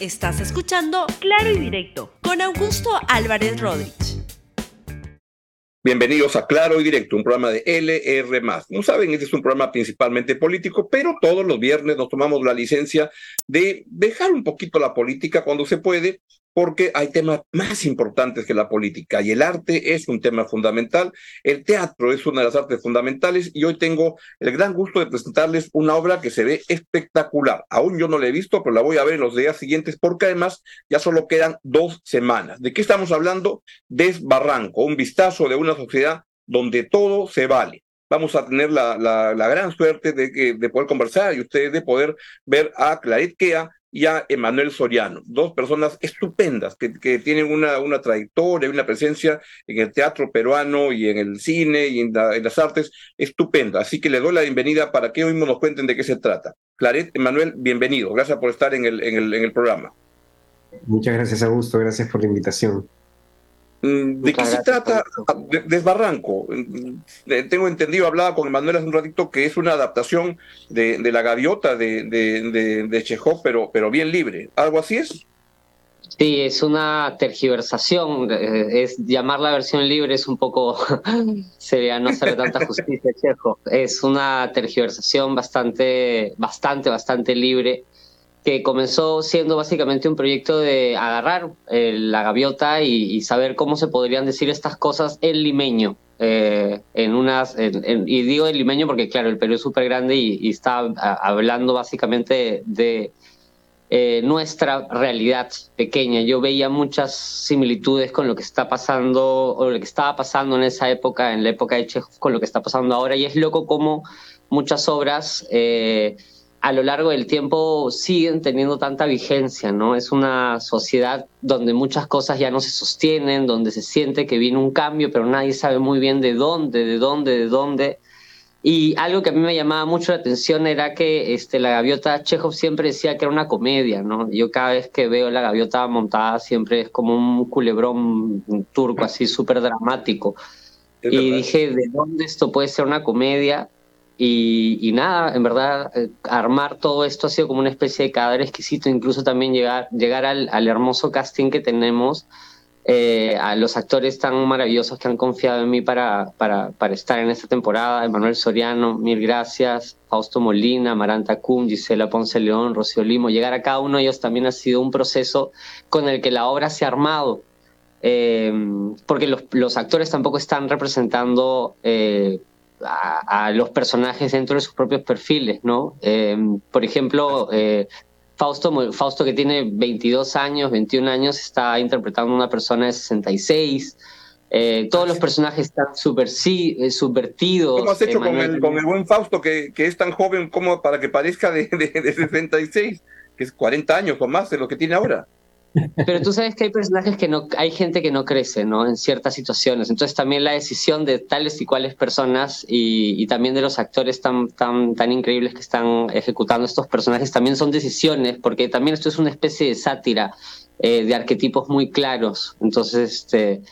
Estás escuchando Claro y Directo con Augusto Álvarez Rodríguez. Bienvenidos a Claro y Directo, un programa de LR. Como saben, este es un programa principalmente político, pero todos los viernes nos tomamos la licencia de dejar un poquito la política cuando se puede porque hay temas más importantes que la política y el arte es un tema fundamental, el teatro es una de las artes fundamentales y hoy tengo el gran gusto de presentarles una obra que se ve espectacular. Aún yo no la he visto, pero la voy a ver en los días siguientes porque además ya solo quedan dos semanas. ¿De qué estamos hablando? Desbarranco, un vistazo de una sociedad donde todo se vale vamos a tener la, la, gran suerte de, de, poder conversar y ustedes de poder ver a Claret Kea, y a Emanuel Soriano, dos personas estupendas que, que tienen una, una trayectoria, una presencia en el teatro peruano y en el cine y en, las artes estupenda. Así que les doy la bienvenida para que hoy mismo nos cuenten de qué se trata. Claret, Emanuel, bienvenido. Gracias por estar en el, en el, en el programa. Muchas gracias, Augusto. Gracias por la invitación. Mm, ¿De qué se trata Desbarranco? Mm, eh, tengo entendido, hablaba con Manuel hace un ratito, que es una adaptación de, La Gaviota de, de, de, Chekhov, pero, pero bien libre. ¿Algo así es? Sí, es una tergiversación. Eh, es llamar la versión libre es un poco sería no hacer tanta justicia Chekhov. Es una tergiversación bastante, bastante, bastante libre que comenzó siendo básicamente un proyecto de agarrar eh, la gaviota y, saber cómo se podrían decir estas cosas en limeño. Eh, en unas, y digo en limeño porque, claro, el Perú es súper grande y, está hablando básicamente de, eh, nuestra realidad pequeña. Yo veía muchas similitudes con lo que está pasando, o lo que estaba pasando en esa época, en la época de Chekhov, con lo que está pasando ahora, y es loco como muchas obras a lo largo del tiempo siguen teniendo tanta vigencia, ¿no? Es una sociedad donde muchas cosas ya no se sostienen, donde se siente que viene un cambio, pero nadie sabe muy bien de dónde, de dónde, de dónde. Y algo que a mí me llamaba mucho la atención era que este, la gaviota Chekhov siempre decía que era una comedia, ¿no? Yo cada vez que veo la gaviota montada siempre es como un culebrón turco así súper dramático. y dije, ¿de dónde esto puede ser una comedia? Y, nada, en verdad, eh, armar todo esto ha sido como una especie de cadáver exquisito, incluso también llegar, llegar al, hermoso casting que tenemos, eh, a los actores tan maravillosos que han confiado en mí para, para, para estar en esta temporada, Emanuel Soriano, mil gracias, Fausto Molina, Maranta Cum, Gisela Ponce León, Rocío Limo, llegar a cada uno de ellos también ha sido un proceso con el que la obra se ha armado. Eh, porque los, actores tampoco están representando a, los personajes dentro de sus propios perfiles, ¿no? Em, por ejemplo, eh, Fausto, Fausto, que tiene 22 años, 21 años, está interpretando a una persona de 66. Eh, todos los personajes están super, sí, eh, subvertidos. ¿Cómo has hecho con el, con el, buen Fausto, que, que, es tan joven como para que parezca de, de, de 66, que es 40 años o más de lo que tiene ahora? Pero tú sabes que hay personajes que no, hay gente que no crece, ¿no? En ciertas situaciones. Entonces también la decisión de tales y cuales personas y, también de los actores tan, tan, tan increíbles que están ejecutando estos personajes también son decisiones, porque también esto es una especie de sátira eh, de arquetipos muy claros. Entonces, este,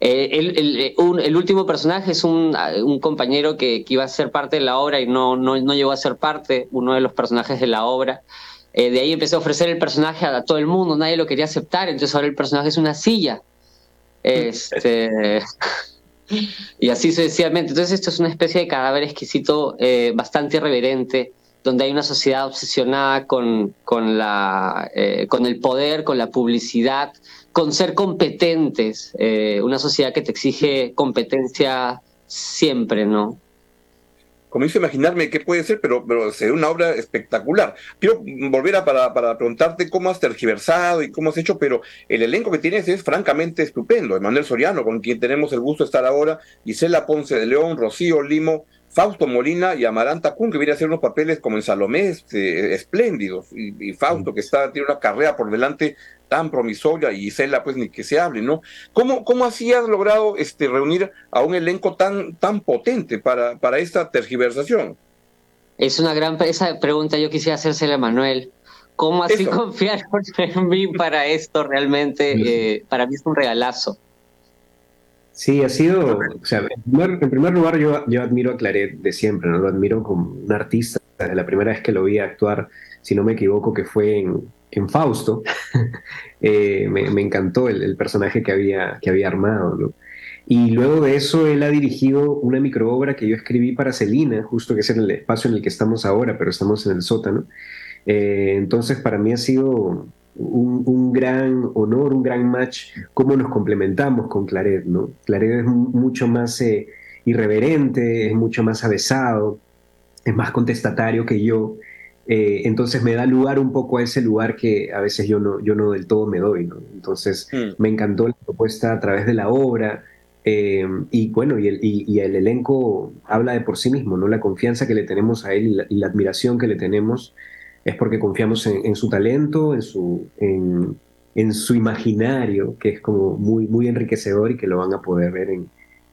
eh, el, el, último personaje es un, un compañero que, que, iba a ser parte de la obra y no, no, no llegó a ser parte, uno de los personajes de la obra. Eh, de ahí empecé a ofrecer el personaje a, todo el mundo, nadie lo quería aceptar, entonces ahora el personaje es una silla. Este, y así sucesivamente. Entonces esto es una especie de cadáver exquisito, eh, bastante irreverente, donde hay una sociedad obsesionada con, con, la, eh, con el poder, con la publicidad, con ser competentes, una sociedad que te exige competencia siempre, ¿no? Comienzo a imaginarme qué puede ser, pero, pero sería una obra espectacular. Quiero volver a para, para preguntarte cómo has tergiversado y cómo has hecho, pero el elenco que tienes es francamente estupendo. Emanuel Soriano, con quien tenemos el gusto de estar ahora, Gisela Ponce de León, Rocío Limo, Fausto Molina y Amaranta Kun, que viene a hacer unos papeles como en Salomé, este, espléndidos, y, Fausto, que está, tiene una carrera por delante tan promisoria, y Isela, pues ni que se hable, ¿no? ¿Cómo, cómo así has logrado este, reunir a un elenco tan, tan potente para, para esta tergiversación? Es una gran esa pregunta yo quisiera hacérsela a Manuel. ¿Cómo así confiar en mí para esto realmente? Eh, para mí es un regalazo. Sí, ha sido, o sea, en primer, lugar yo, yo, admiro a Claret de siempre, ¿no? Lo admiro como un artista, la primera vez que lo vi actuar, si no me equivoco, que fue en, en Fausto, eh, me, encantó el, personaje que había, que había armado. Y luego de eso, él ha dirigido una microobra que yo escribí para Celina, justo que es en el espacio en el que estamos ahora, pero estamos en el sótano. Eh, entonces, para mí ha sido un, gran honor, un gran match, cómo nos complementamos con Claret, ¿no? Claret es mucho más eh, irreverente, es mucho más avesado, es más contestatario que yo. Eh, entonces me da lugar un poco a ese lugar que a veces yo no, yo no del todo me doy, ¿no? Entonces mm. me encantó la propuesta a través de la obra, eh, y bueno, y el, y, el, elenco habla de por sí mismo, ¿no? La confianza que le tenemos a él y la, admiración que le tenemos es porque confiamos en, su talento, en su, en, en, su imaginario, que es como muy, muy enriquecedor y que lo van a poder ver en,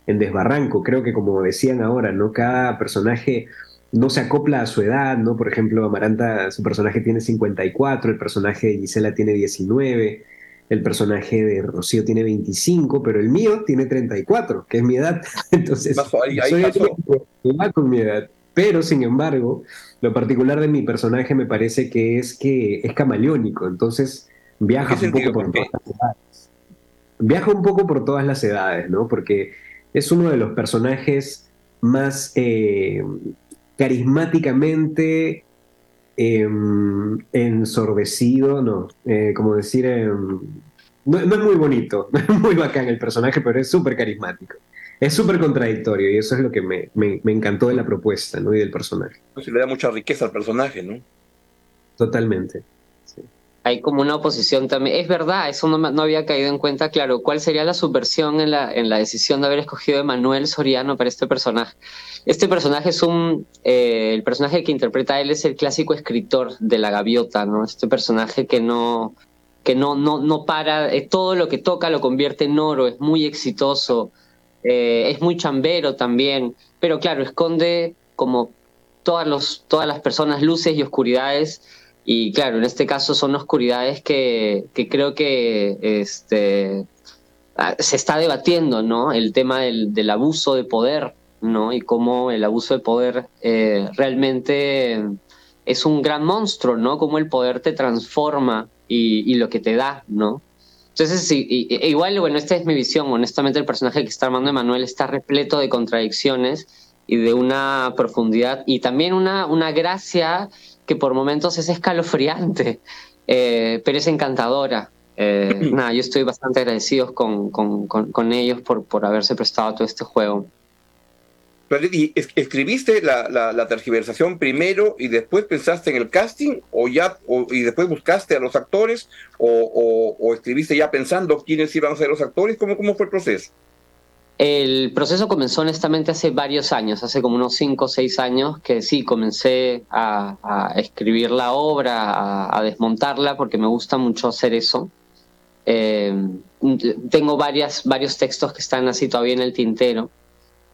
en Desbarranco. Creo que como decían ahora, ¿no? Cada personaje no se acopla a su edad, ¿no? Por ejemplo, Amaranta, su personaje tiene 54, el personaje de Gisela tiene 19 el personaje de Rocío tiene 25, pero el mío tiene 34, que es mi edad. Entonces, soy el con mi edad. Pero, sin embargo, lo particular de mi personaje me parece que es que es camaleónico, entonces viaja un poco por todas las edades. Viaja un poco por todas las edades, ¿no? Porque es uno de los personajes más eh, carismáticamente Em, ensordecido, no, eh, como decir, em, no, es muy bonito, no es muy bacán el personaje, pero es súper carismático. Es súper contradictorio y eso es lo que me, me, encantó de la propuesta ¿no? y del personaje. Pues le da mucha riqueza al personaje, ¿no? Totalmente hay como una oposición también. Es verdad, eso no, no, había caído en cuenta, claro, cuál sería la subversión en la, en la decisión de haber escogido a Manuel Soriano para este personaje. Este personaje es un, eh, el personaje que interpreta él es el clásico escritor de la gaviota, ¿no? Este personaje que no, que no, no, no para, eh, todo lo que toca lo convierte en oro, es muy exitoso, eh, es muy chambero también, pero claro, esconde como todas, los, todas las personas luces y oscuridades y claro, en este caso son oscuridades que, que creo que este, ah, se está debatiendo, ¿no? El tema del, del, abuso de poder, ¿no? Y cómo el abuso de poder eh, realmente es un gran monstruo, ¿no? Cómo el poder te transforma y, y lo que te da, ¿no? Entonces, sí, igual, bueno, esta es mi visión. Honestamente, el personaje que está armando Emanuel está repleto de contradicciones y de una profundidad y también una, una gracia que por momentos es escalofriante, eh, pero es encantadora. Eh, nada, yo estoy bastante agradecido con, con, con, ellos por, por haberse prestado a todo este juego. ¿Y escribiste la, la, tergiversación primero y después pensaste en el casting o ya y después buscaste a los actores o, o, escribiste ya pensando quiénes iban a ser los actores? ¿Cómo, cómo fue el proceso? El proceso comenzó honestamente hace varios años, hace como unos cinco o seis años, que sí, comencé a, escribir la obra, a, desmontarla, porque me gusta mucho hacer eso. Eh, tengo varias, varios textos que están así todavía en el tintero.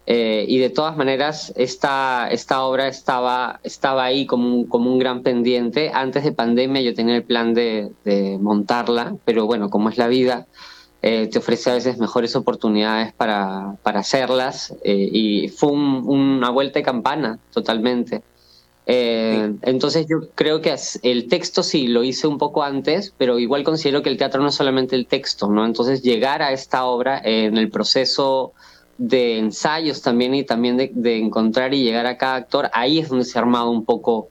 Eh, y de todas maneras, esta, esta obra estaba, estaba ahí como un, como un gran pendiente. Antes de pandemia yo tenía el plan de, de montarla, pero bueno, como es la vida, eh, te ofrece a veces mejores oportunidades para, para hacerlas eh, y fue una vuelta de campana totalmente. Eh, entonces yo creo que el texto sí lo hice un poco antes, pero igual considero que el teatro no es solamente el texto, ¿no? Entonces llegar a esta obra en el proceso de ensayos también y también de, de encontrar y llegar a cada actor, ahí es donde se ha armado un poco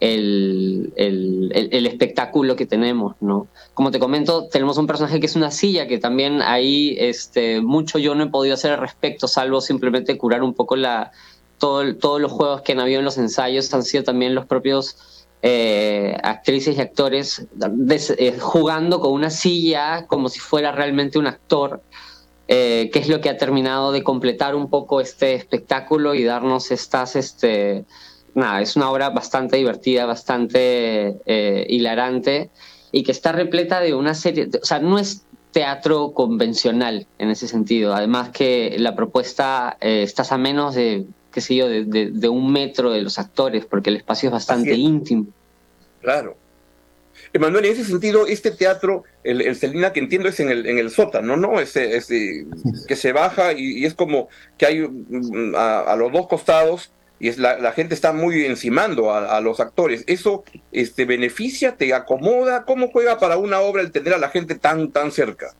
el, el, espectáculo que tenemos, ¿no? Como te comento, tenemos un personaje que es una silla, que también ahí este, mucho yo no he podido hacer al respecto, salvo simplemente curar un poco la, todo, todos los juegos que han habido en los ensayos, han sido también los propios eh, actrices y actores eh, jugando con una silla como si fuera realmente un actor. Eh, que es lo que ha terminado de completar un poco este espectáculo y darnos estas, este, nada, es una obra bastante divertida, bastante eh, hilarante y que está repleta de una serie, o sea, no es teatro convencional en ese sentido. Además que la propuesta eh, estás a menos de, qué sé yo, de, un metro de los actores, porque el espacio es bastante íntimo. Claro. Emanuel, en ese sentido, este teatro, el, el Celina que entiendo es en el, en el sótano, ¿no? Ese, ese que se baja y, es como que hay mm, a, los dos costados y es la, la gente está muy encimando a, los actores. ¿Eso este, beneficia, te acomoda? ¿Cómo juega para una obra el tener a la gente tan, tan cerca?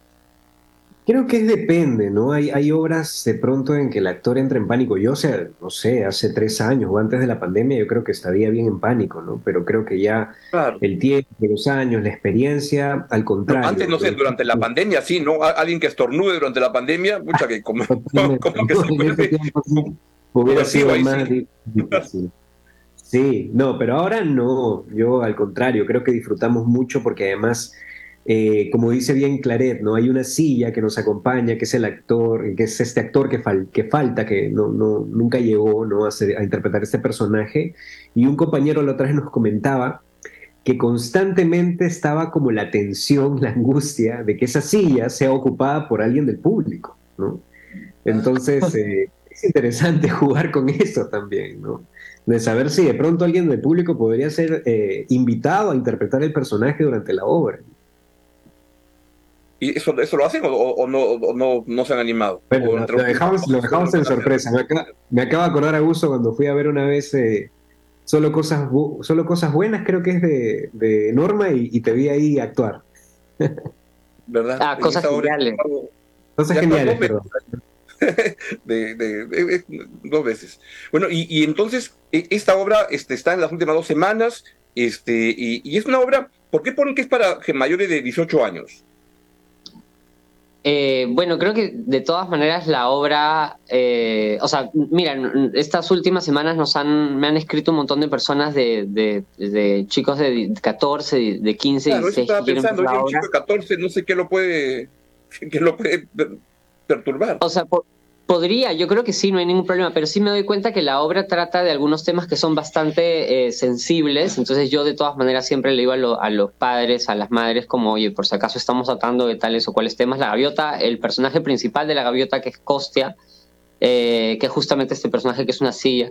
Creo que depende, ¿no? Hay, hay obras de pronto en que el actor entra en pánico. Yo, o sea, no sé, hace tres años o antes de la pandemia, yo creo que estaría bien en pánico, ¿no? Pero creo que ya el tiempo, los años, la experiencia, al contrario. antes, no sé, durante la pandemia, sí, ¿no? Alguien que estornude durante la pandemia, mucha que como, que se Hubiera sido más difícil. Sí, no, pero ahora no. Yo, al contrario, creo que disfrutamos mucho porque además eh, como dice bien Claret, ¿no? Hay una silla que nos acompaña, que es el actor, que es este actor que, que falta, que no, no, nunca llegó ¿no? a, a, interpretar este personaje. Y un compañero la otra vez nos comentaba que constantemente estaba como la tensión, la angustia de que esa silla sea ocupada por alguien del público, ¿no? Entonces, eh, es interesante jugar con eso también, ¿no? De saber si de pronto alguien del público podría ser eh, invitado a interpretar el personaje durante la obra. ¿Y eso, eso lo hacen o, no, no, no, se han animado? lo, dejamos, en sorpresa. Me acaba, de acordar a Gusto cuando fui a ver una vez eh, solo, cosas solo cosas buenas, creo que es de, de Norma, y, te vi ahí actuar. ¿Verdad? Ah, cosas geniales. Cosas geniales, perdón. De, dos veces. Bueno, y, y, entonces e, esta obra este, está en las últimas dos semanas este, y, y, es una obra, ¿por qué ponen que es para mayores de 18 años? Eh, bueno, creo que de todas maneras la obra, eh, o sea, mira, estas últimas semanas nos han, me han escrito un montón de personas de, de, chicos de 14, de 15, claro, 16. Estaba pensando, un chico de 14, no sé qué lo puede, qué lo puede perturbar. O sea, Podría, yo creo que sí, no hay ningún problema, pero sí me doy cuenta que la obra trata de algunos temas que son bastante eh, sensibles, entonces yo de todas maneras siempre le digo a, los padres, a las madres, como, oye, por si acaso estamos tratando de tales o cuales temas, la gaviota, el personaje principal de la gaviota que es Costia, eh, que es justamente este personaje que es una silla,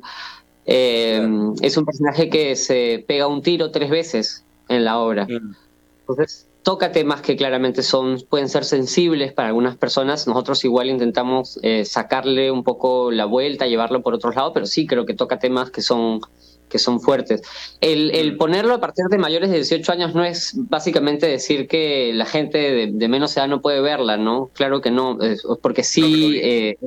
eh, es un personaje que se pega un tiro tres veces en la obra. Mm. Entonces, toca temas que claramente son, pueden ser sensibles para algunas personas. Nosotros igual intentamos eh, sacarle un poco la vuelta, llevarlo por otro lado, pero sí creo que toca temas que son, que son fuertes. El, el ponerlo a partir de mayores de 18 años no es básicamente decir que la gente de, menos edad no puede verla, ¿no? Claro que no, porque sí... Eh,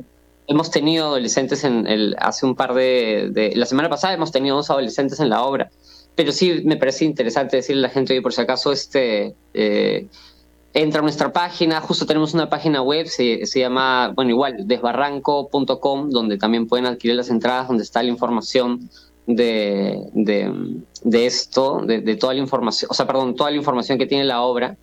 hemos tenido adolescentes en el, hace un par de, de, La semana pasada hemos tenido dos adolescentes en la obra pero sí me parece interesante decirle a la gente, oye, por si acaso, este, eh, entra a nuestra página, justo tenemos una página web, se, se llama, bueno, igual, desbarranco.com, donde también pueden adquirir las entradas, donde está la información de, de, esto, de, toda la información, o sea, perdón, toda la información que tiene la obra.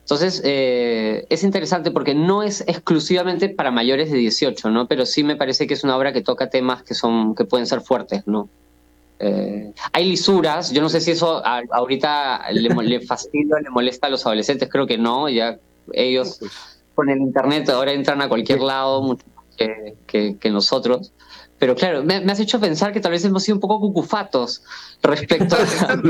Entonces, eh, es interesante porque no es exclusivamente para mayores de 18, ¿no? Pero sí me parece que es una obra que toca temas que, son, que pueden ser fuertes, ¿no? Eh, hay lisuras, yo no sé si eso ahorita le, le fastidia, le molesta a los adolescentes, creo que no, ya ellos con el internet ahora entran a cualquier lado mucho que, que nosotros. Pero claro, me, has hecho pensar que tal vez hemos sido un poco cucufatos respecto a...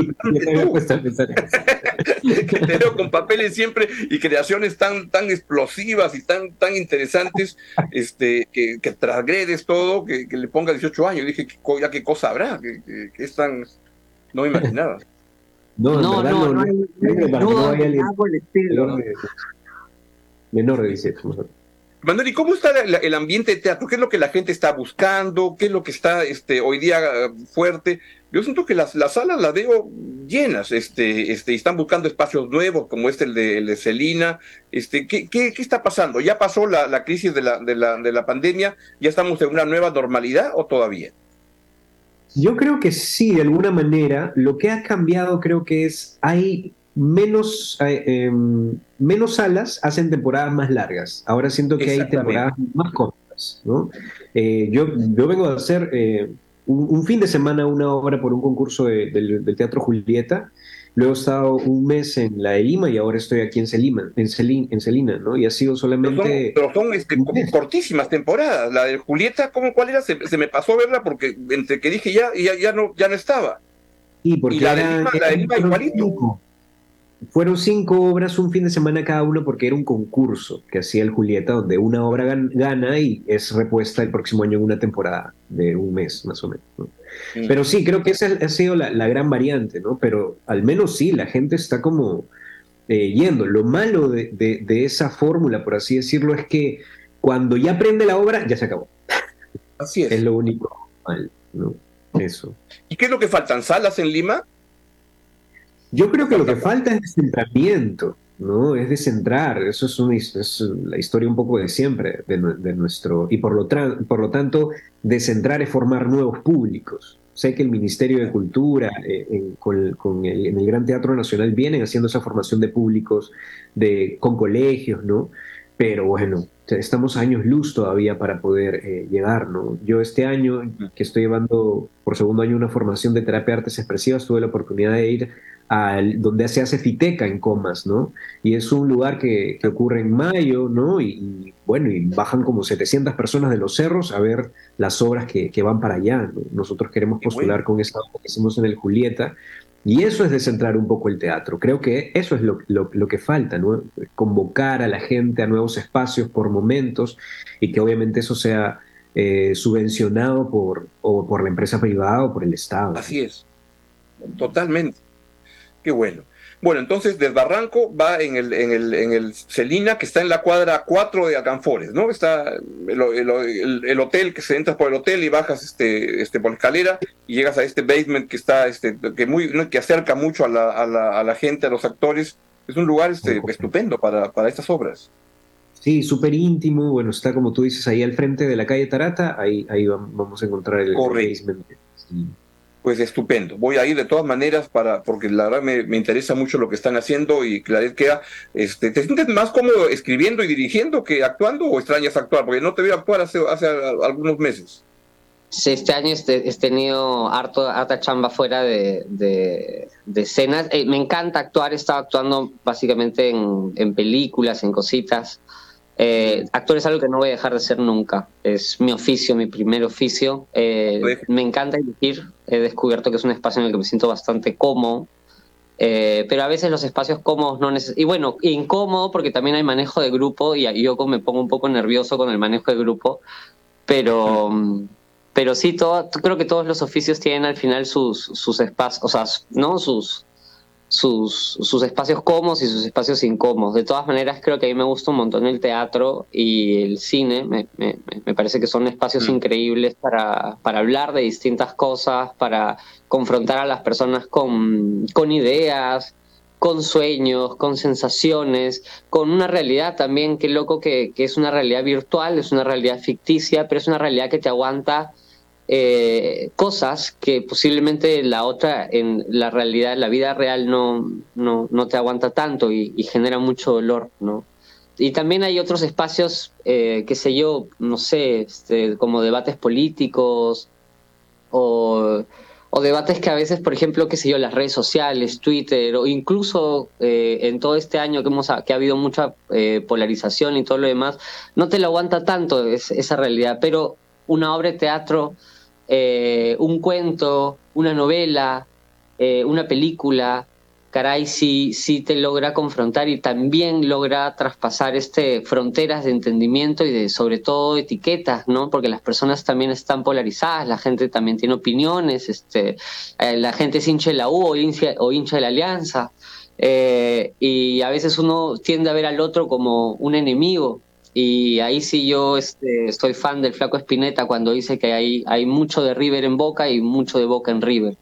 que te veo con papeles siempre y creaciones tan, tan explosivas y tan, tan interesantes, este, que, que transgredes todo, que, le ponga 18 años. dije, ya qué cosa habrá, que, es tan... No me imaginaba. No, no, no, no, no, menor de 18. Manuel, ¿y cómo está el ambiente de teatro? ¿Qué es lo que la gente está buscando? ¿Qué es lo que está este, hoy día eh, fuerte? Yo siento que las, las salas las veo llenas, este, este, y están buscando espacios nuevos, como este el de, el Celina. Este, ¿qué, qué, qué está pasando? ¿Ya pasó la, la crisis de la, de, la, de la pandemia? ¿Ya estamos en una nueva normalidad o todavía? Yo creo que sí, de alguna manera. Lo que ha cambiado creo que es, hay menos, eh, em, menos salas hacen temporadas más largas. Ahora siento que hay temporadas más cortas. ¿no? Eh, yo, yo vengo a hacer eh, un, fin de semana una obra por un concurso del, Teatro Julieta. Luego he estado un mes en la de Lima y ahora estoy aquí en Celima, en, en Celina, ¿no? Y ha sido solamente... Pero son, este, cortísimas temporadas. La de Julieta, ¿cómo, ¿cuál era? Se, me pasó verla porque entre que dije ya, ya, ya, no, ya no estaba. y porque la de Lima, la de Lima igualito fueron cinco obras un fin de semana cada uno porque era un concurso que hacía el Julieta donde una obra gana y es repuesta el próximo año en una temporada de un mes más o menos. Mm. Pero sí, creo que esa ha sido la, gran variante, ¿no? Pero al menos sí, la gente está como eh, yendo. Lo malo de, de esa fórmula, por así decirlo, es que cuando ya prende la obra, ya se acabó. Así es. Es lo único mal, ¿no? Eso. ¿Y qué es lo que faltan? ¿Salas en Lima? Yo creo que lo que falta es descentramiento, ¿no? Es descentrar. Eso es, una, la historia un poco de siempre de, nuestro. Y por lo, por lo tanto, descentrar es formar nuevos públicos. Sé que el Ministerio de Cultura, eh, con, el, en el Gran Teatro Nacional, vienen haciendo esa formación de públicos de, con colegios, ¿no? Pero bueno, estamos a años luz todavía para poder eh, llegar, ¿no? Yo este año, que estoy llevando por segundo año una formación de terapia de artes expresivas, tuve la oportunidad de ir al, donde se hace Fiteca en Comas, ¿no? Y es un lugar que, ocurre en mayo, ¿no? Y, bueno, y bajan como 700 personas de los cerros a ver las obras que, van para allá, Nosotros queremos postular con esta obra que hicimos en el Julieta, y eso es descentrar un poco el teatro. Creo que eso es lo, lo, que falta, ¿no? Convocar a la gente a nuevos espacios por momentos y que obviamente eso sea eh, subvencionado por, o por la empresa privada o por el Estado. Así es, totalmente. Qué bueno. Bueno, entonces Desbarranco va en el, en el, en el Celina, que está en la cuadra 4 de Alcanfores, ¿no? Está el, hotel, que se entras por el hotel y bajas este, este, por la escalera y llegas a este basement que está, este, que muy, que acerca mucho a la, a la, a la gente, a los actores. Es un lugar este, estupendo para, para estas obras. Sí, súper íntimo. Bueno, está como tú dices ahí al frente de la calle Tarata. Ahí, ahí vamos a encontrar el, basement. Sí pues estupendo. Voy a ir de todas maneras para, porque la verdad me, interesa mucho lo que están haciendo y Claret queda, este, ¿te sientes más cómodo escribiendo y dirigiendo que actuando o extrañas actuar? Porque no te vi actuar hace, hace algunos meses. Sí, este año he tenido harto, harta chamba fuera de, de, escenas. Eh, me encanta actuar, he estado actuando básicamente en, en películas, en cositas. Eh, actor es algo que no voy a dejar de ser nunca. Es mi oficio, mi primer oficio. Eh, me encanta dirigir. He descubierto que es un espacio en el que me siento bastante cómodo. Eh, pero a veces los espacios cómodos no necesitan. Y bueno, incómodo porque también hay manejo de grupo y yo me pongo un poco nervioso con el manejo de grupo. Pero, pero sí, todo, creo que todos los oficios tienen al final sus, sus espacios, o sea, ¿no? Sus, sus, sus espacios cómodos y sus espacios incómodos. De todas maneras, creo que a mí me gusta un montón el teatro y el cine. Me, me, me parece que son espacios mm. increíbles para, para, hablar de distintas cosas, para confrontar a las personas con, con ideas, con sueños, con sensaciones, con una realidad también, qué loco que, que es una realidad virtual, es una realidad ficticia, pero es una realidad que te aguanta eh, cosas que posiblemente la otra, en la realidad, la vida real, no, no, no te aguanta tanto y, genera mucho dolor, ¿no? Y también hay otros espacios, eh, qué sé yo, no sé, este, como debates políticos o, o, debates que a veces, por ejemplo, qué sé yo, las redes sociales, Twitter o incluso eh, en todo este año que, hemos, que ha habido mucha eh, polarización y todo lo demás, no te lo aguanta tanto esa realidad, pero una obra de teatro eh, un cuento, una novela, eh, una película, caray, sí, sí te logra confrontar y también logra traspasar este, fronteras de entendimiento y de sobre todo etiquetas, ¿no? Porque las personas también están polarizadas, la gente también tiene opiniones, este, eh, la gente es hincha de la U o hincha, o hincha de la Alianza. y a veces uno tiende a ver al otro como un enemigo, y ahí sí yo este, estoy fan del Flaco Espineta cuando dice que hay, hay mucho de River en Boca y mucho de Boca en River.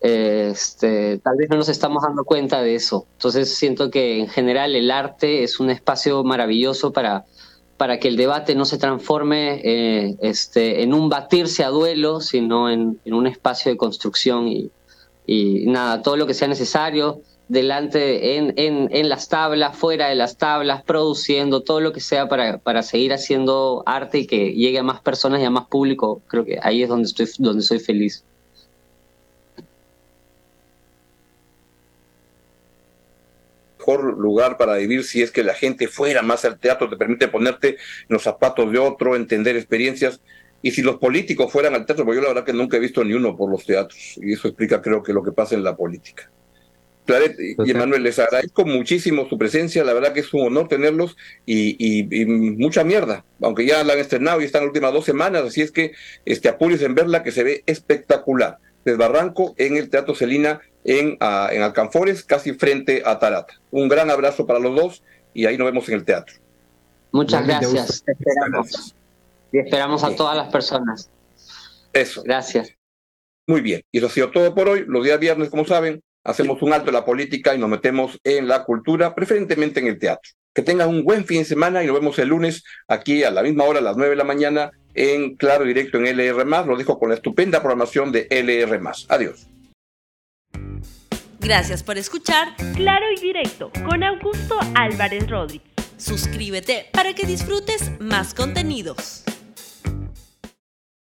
Este, tal vez no nos estamos dando cuenta de eso. Entonces siento que en general el arte es un espacio maravilloso para, para que el debate no se transforme eh, este, en un batirse a duelo, sino en, en un espacio de construcción y, y, nada, todo lo que sea necesario delante en, en, en, las tablas, fuera de las tablas, produciendo todo lo que sea para, para seguir haciendo arte y que llegue a más personas y a más público. Creo que ahí es donde estoy, donde soy feliz. mejor lugar para vivir si es que la gente fuera más al teatro, te permite ponerte en los zapatos de otro, entender experiencias. Y si los políticos fueran al teatro, porque yo la verdad que nunca he visto ni uno por los teatros, y eso explica creo que lo que pasa en la política. Claret y Emanuel, les agradezco muchísimo su presencia, la verdad que es un honor tenerlos y, mucha mierda, aunque ya la han estrenado y están las últimas dos semanas, así es que este, apúrense en verla que se ve espectacular. Desbarranco en el Teatro Celina en, uh, en Alcanfores, casi frente a Tarata. Un gran abrazo para los dos y ahí nos vemos en el teatro. Muchas gracias, esperamos. Y esperamos a todas las personas. Eso. Gracias. Muy bien, y eso ha sido todo por hoy. Los días viernes, como saben, hacemos un alto en la política y nos metemos en la cultura, preferentemente en el teatro. Que tengan un buen fin de semana y nos vemos el lunes aquí a la misma hora, a las 9 de la mañana, en Claro Directo en LR. Lo dejo con la estupenda programación de LR. Adiós. Gracias por escuchar Claro y Directo con Augusto Álvarez Rodríguez. Suscríbete para que disfrutes más contenidos.